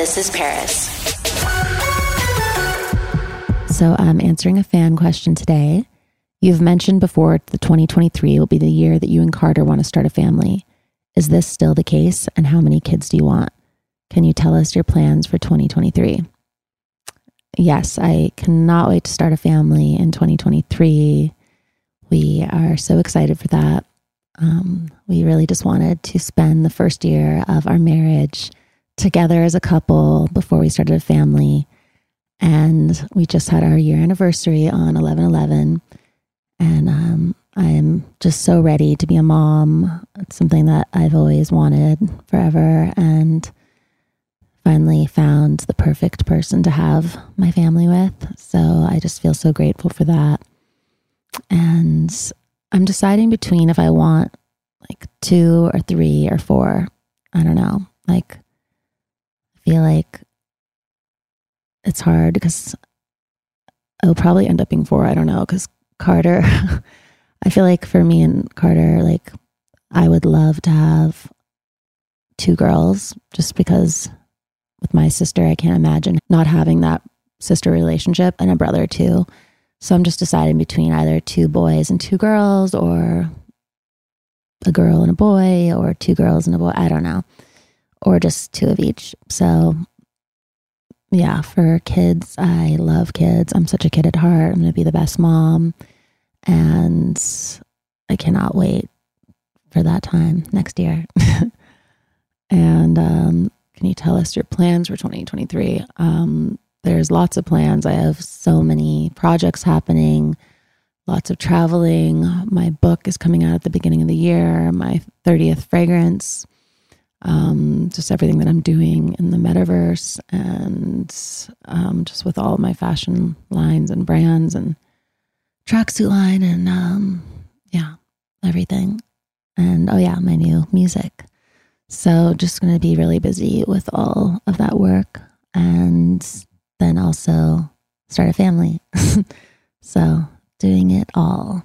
This is Paris. So I'm answering a fan question today. You've mentioned before that 2023 will be the year that you and Carter want to start a family. Is this still the case? And how many kids do you want? Can you tell us your plans for 2023? Yes, I cannot wait to start a family in 2023. We are so excited for that. Um, we really just wanted to spend the first year of our marriage together as a couple before we started a family. And we just had our year anniversary on 11 11. And um, I am just so ready to be a mom. It's something that I've always wanted forever. And finally found the perfect person to have my family with. So I just feel so grateful for that. And I'm deciding between if I want like two or three or four. I don't know. Like, feel like it's hard because I'll probably end up being four. I don't know. Because Carter, I feel like for me and Carter, like, I would love to have two girls just because with my sister, I can't imagine not having that sister relationship and a brother too. So I'm just deciding between either two boys and two girls or a girl and a boy or two girls and a boy. I don't know. Or just two of each. So yeah, for kids, I love kids. I'm such a kid at heart. I'm going to be the best mom. And I cannot wait for that time next year. and um, can you tell us your plans for 2023? Um, there's lots of plans. I have so many projects happening, lots of traveling. My book is coming out at the beginning of the year, my 30th fragrance, um, just everything that I'm doing in the metaverse, and um, just with all my fashion lines and brands and tracksuit line, and um, yeah, everything. And oh, yeah, my new music. So just going to be really busy with all of that work and then also start a family. so doing it all.